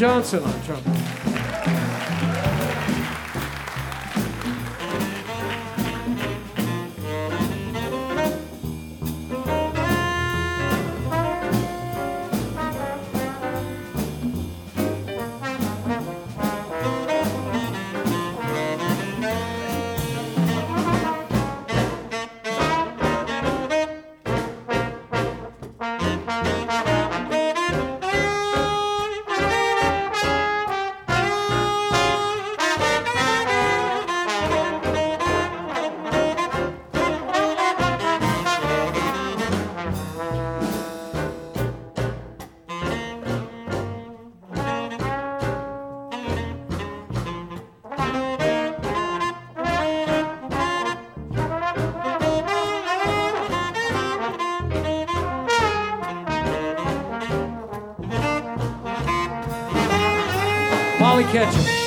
Johnson on trumpet. Molly Ketchum.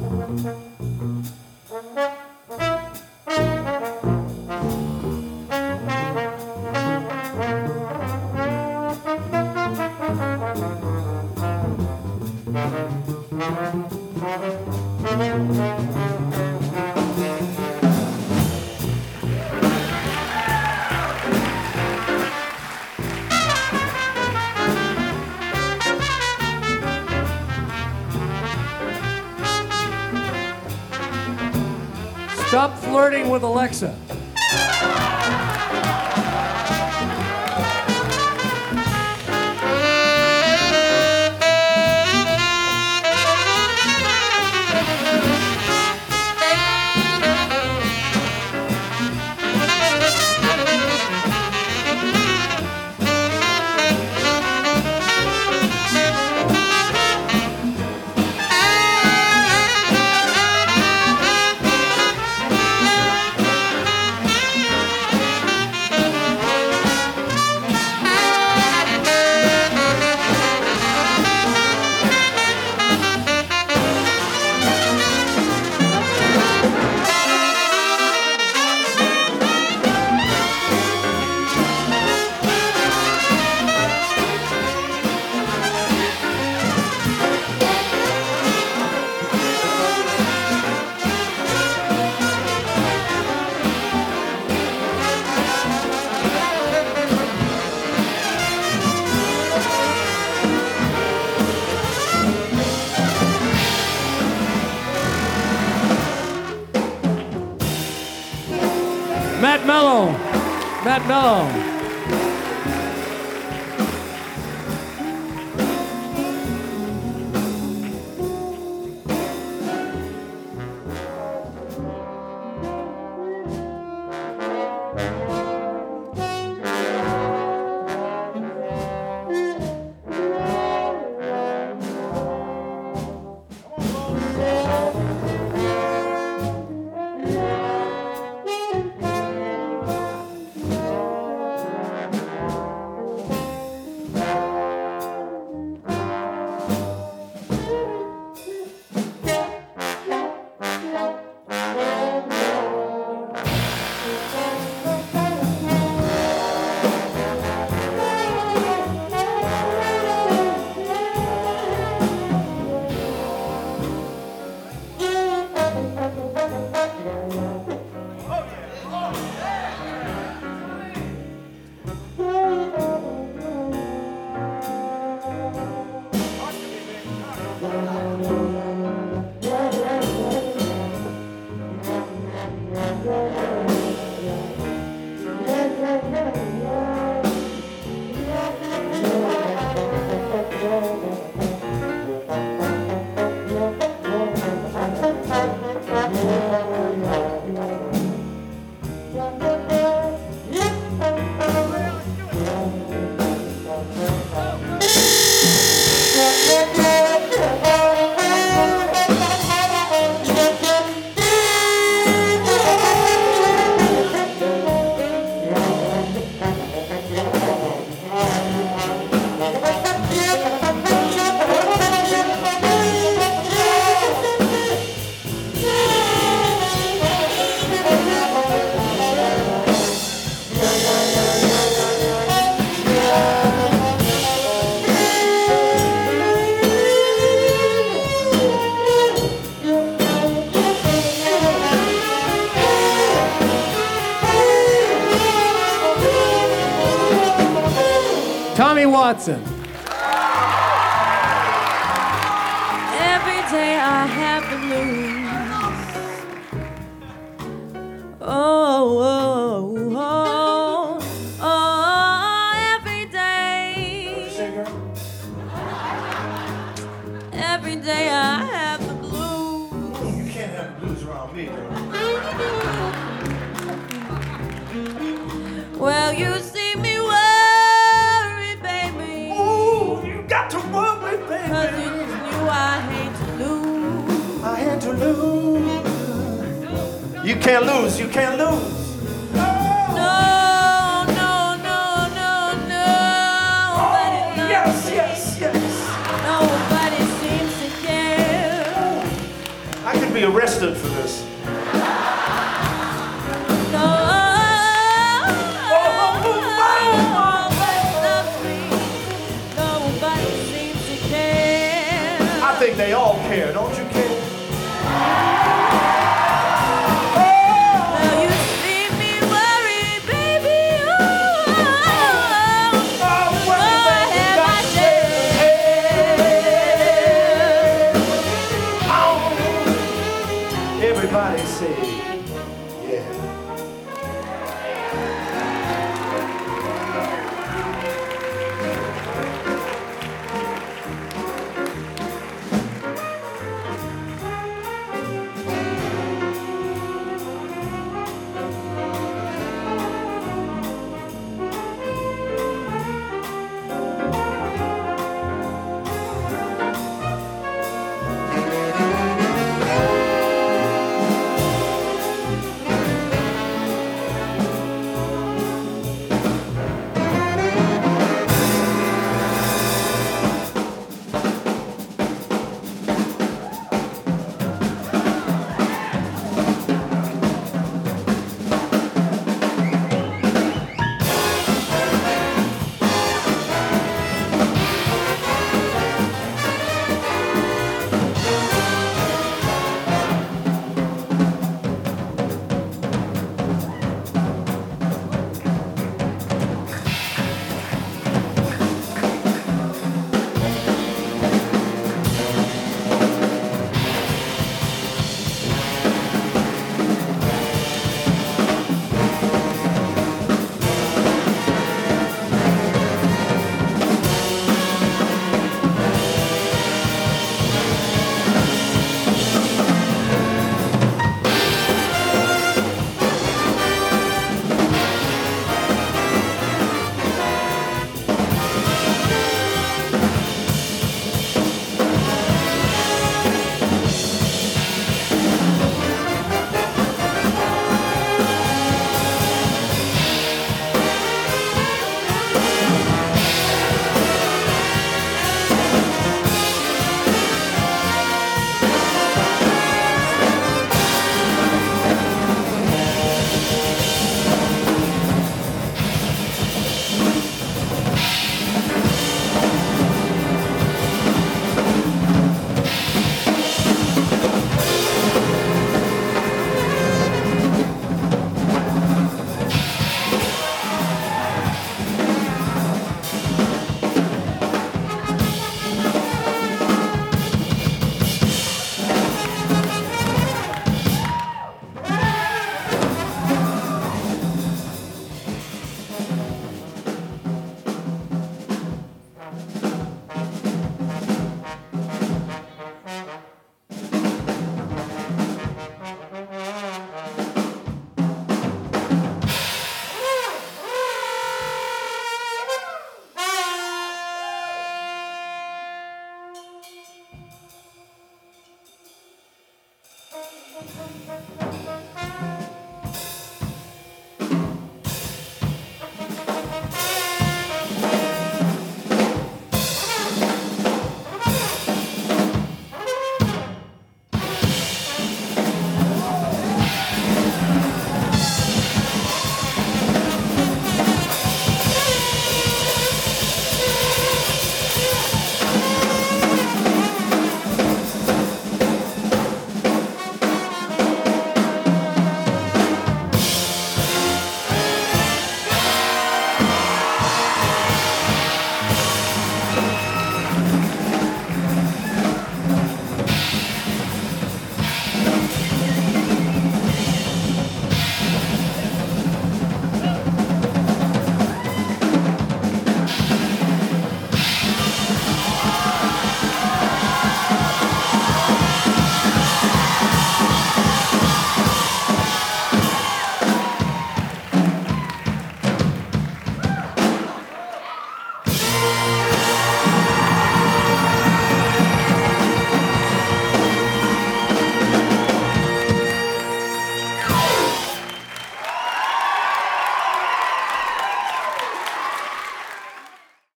Angie Jepson. Stop flirting with Alexa. não. Watson. Every day I have the blues. Oh, oh, worry, Cause baby. you I hate to lose. I had to lose. You can't lose. You can't lose. No, no, no, no, nobody Oh, yes, me. yes, yes. Nobody seems to care. I could be arrested for this. I think they all care, don't you care?